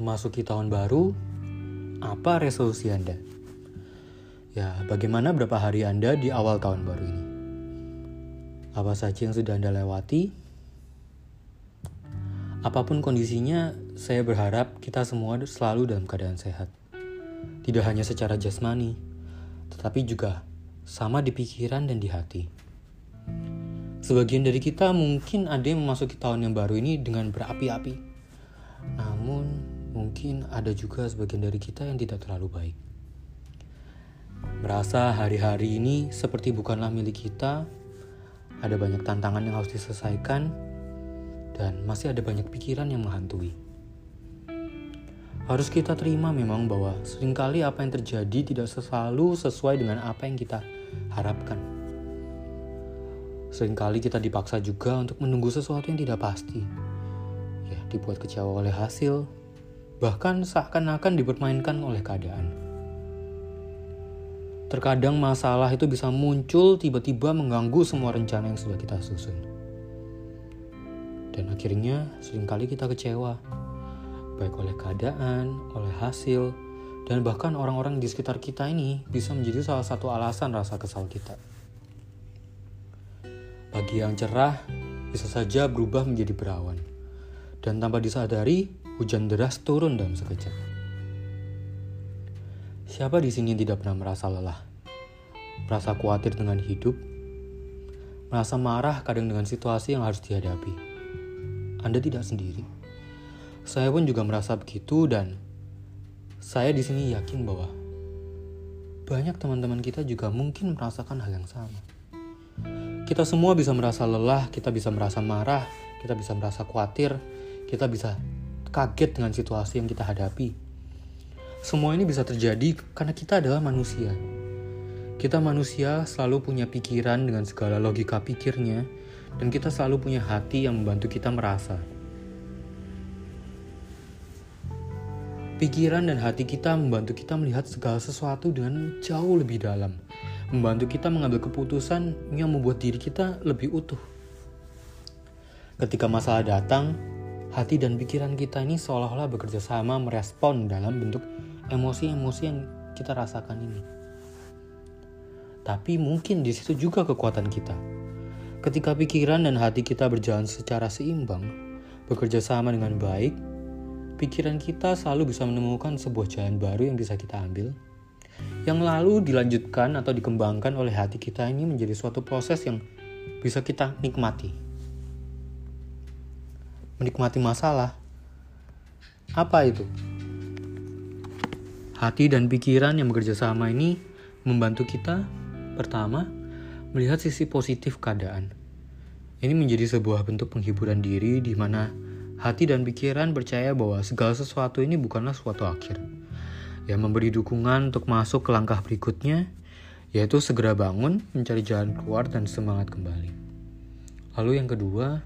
Memasuki tahun baru, apa resolusi Anda? Ya, bagaimana berapa hari Anda di awal tahun baru ini? Apa saja yang sudah Anda lewati? Apa pun kondisinya, saya berharap kita semua selalu dalam keadaan sehat. Tidak hanya secara jasmani, tetapi juga sama di pikiran dan di hati. Sebagian dari kita mungkin ada yang memasuki tahun yang baru ini dengan berapi-api. Namun, mungkin ada juga sebagian dari kita yang tidak terlalu baik. Merasa hari-hari ini seperti bukanlah milik kita, ada banyak tantangan yang harus diselesaikan, dan masih ada banyak pikiran yang menghantui. Harus kita terima memang bahwa sering kali apa yang terjadi tidak selalu sesuai dengan apa yang kita harapkan. Seringkali kita dipaksa juga untuk menunggu sesuatu yang tidak pasti. Ya, dibuat kecewa oleh hasil, bahkan seakan-akan dipermainkan oleh keadaan. Terkadang masalah itu bisa muncul tiba-tiba mengganggu semua rencana yang sudah kita susun. Dan akhirnya sering kali kita kecewa, baik oleh keadaan, oleh hasil, dan bahkan orang-orang di sekitar kita ini bisa menjadi salah satu alasan rasa kesal kita. Pagi yang cerah bisa saja berubah menjadi berawan, dan tanpa disadari Hujan deras turun dalam sekejap. Siapa di sini tidak pernah merasa lelah? Merasa khawatir dengan hidup? Merasa marah kadang dengan situasi yang harus dihadapi? Anda tidak sendiri. Saya pun juga merasa begitu dan saya di sini yakin bahwa banyak teman-teman kita juga mungkin merasakan hal yang sama. Kita semua bisa merasa lelah, kita bisa merasa marah, kita bisa merasa khawatir, kita bisa kaget dengan situasi yang kita hadapi. Semua ini bisa terjadi karena kita adalah manusia. Kita manusia selalu punya pikiran dengan segala logika pikirnya, dan kita selalu punya hati yang membantu kita merasa. Pikiran dan hati kita membantu kita melihat segala sesuatu dengan jauh lebih dalam, membantu kita mengambil keputusan yang membuat diri kita lebih utuh. Ketika masalah datang, hati dan pikiran kita ini seolah-olah bekerja sama merespon dalam bentuk emosi-emosi yang kita rasakan ini. Tapi mungkin di situ juga kekuatan kita. Ketika pikiran dan hati kita berjalan secara seimbang, bekerja sama dengan baik, pikiran kita selalu bisa menemukan sebuah jalan baru yang bisa kita ambil, yang lalu dilanjutkan atau dikembangkan oleh hati kita ini menjadi suatu proses yang bisa kita nikmati menikmati masalah. Apa itu? Hati dan pikiran yang bekerja sama ini membantu kita pertama melihat sisi positif keadaan. Ini menjadi sebuah bentuk penghiburan diri di mana hati dan pikiran percaya bahwa segala sesuatu ini bukanlah suatu akhir. Yang memberi dukungan untuk masuk ke langkah berikutnya, yaitu segera bangun, mencari jalan keluar dan semangat kembali. Lalu yang kedua,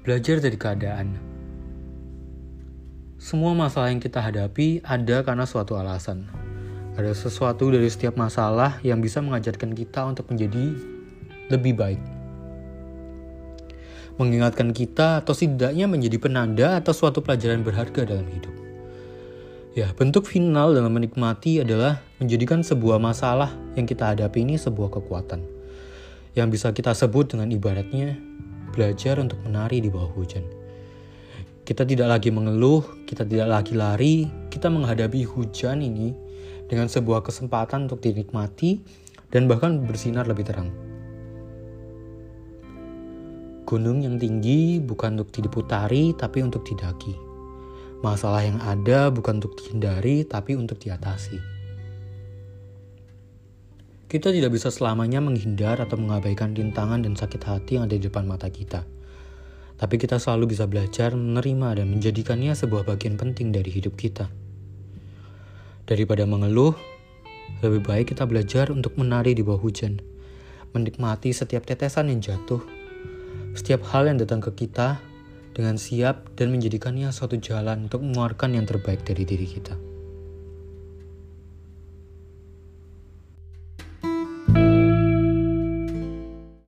Belajar dari keadaan. Semua masalah yang kita hadapi ada karena suatu alasan. Ada sesuatu dari setiap masalah yang bisa mengajarkan kita untuk menjadi lebih baik. Mengingatkan kita atau setidaknya menjadi penanda atau suatu pelajaran berharga dalam hidup. Ya, bentuk final dalam menikmati adalah menjadikan sebuah masalah yang kita hadapi ini sebuah kekuatan. Yang bisa kita sebut dengan ibaratnya belajar untuk menari di bawah hujan. Kita tidak lagi mengeluh, kita tidak lagi lari, kita menghadapi hujan ini dengan sebuah kesempatan untuk dinikmati dan bahkan bersinar lebih terang. Gunung yang tinggi bukan untuk diputari, tapi untuk didaki. Masalah yang ada bukan untuk dihindari, tapi untuk diatasi. Kita tidak bisa selamanya menghindar atau mengabaikan rintangan dan sakit hati yang ada di depan mata kita. Tapi kita selalu bisa belajar menerima dan menjadikannya sebuah bagian penting dari hidup kita. Daripada mengeluh, lebih baik kita belajar untuk menari di bawah hujan, menikmati setiap tetesan yang jatuh, setiap hal yang datang ke kita dengan siap dan menjadikannya suatu jalan untuk mengeluarkan yang terbaik dari diri kita.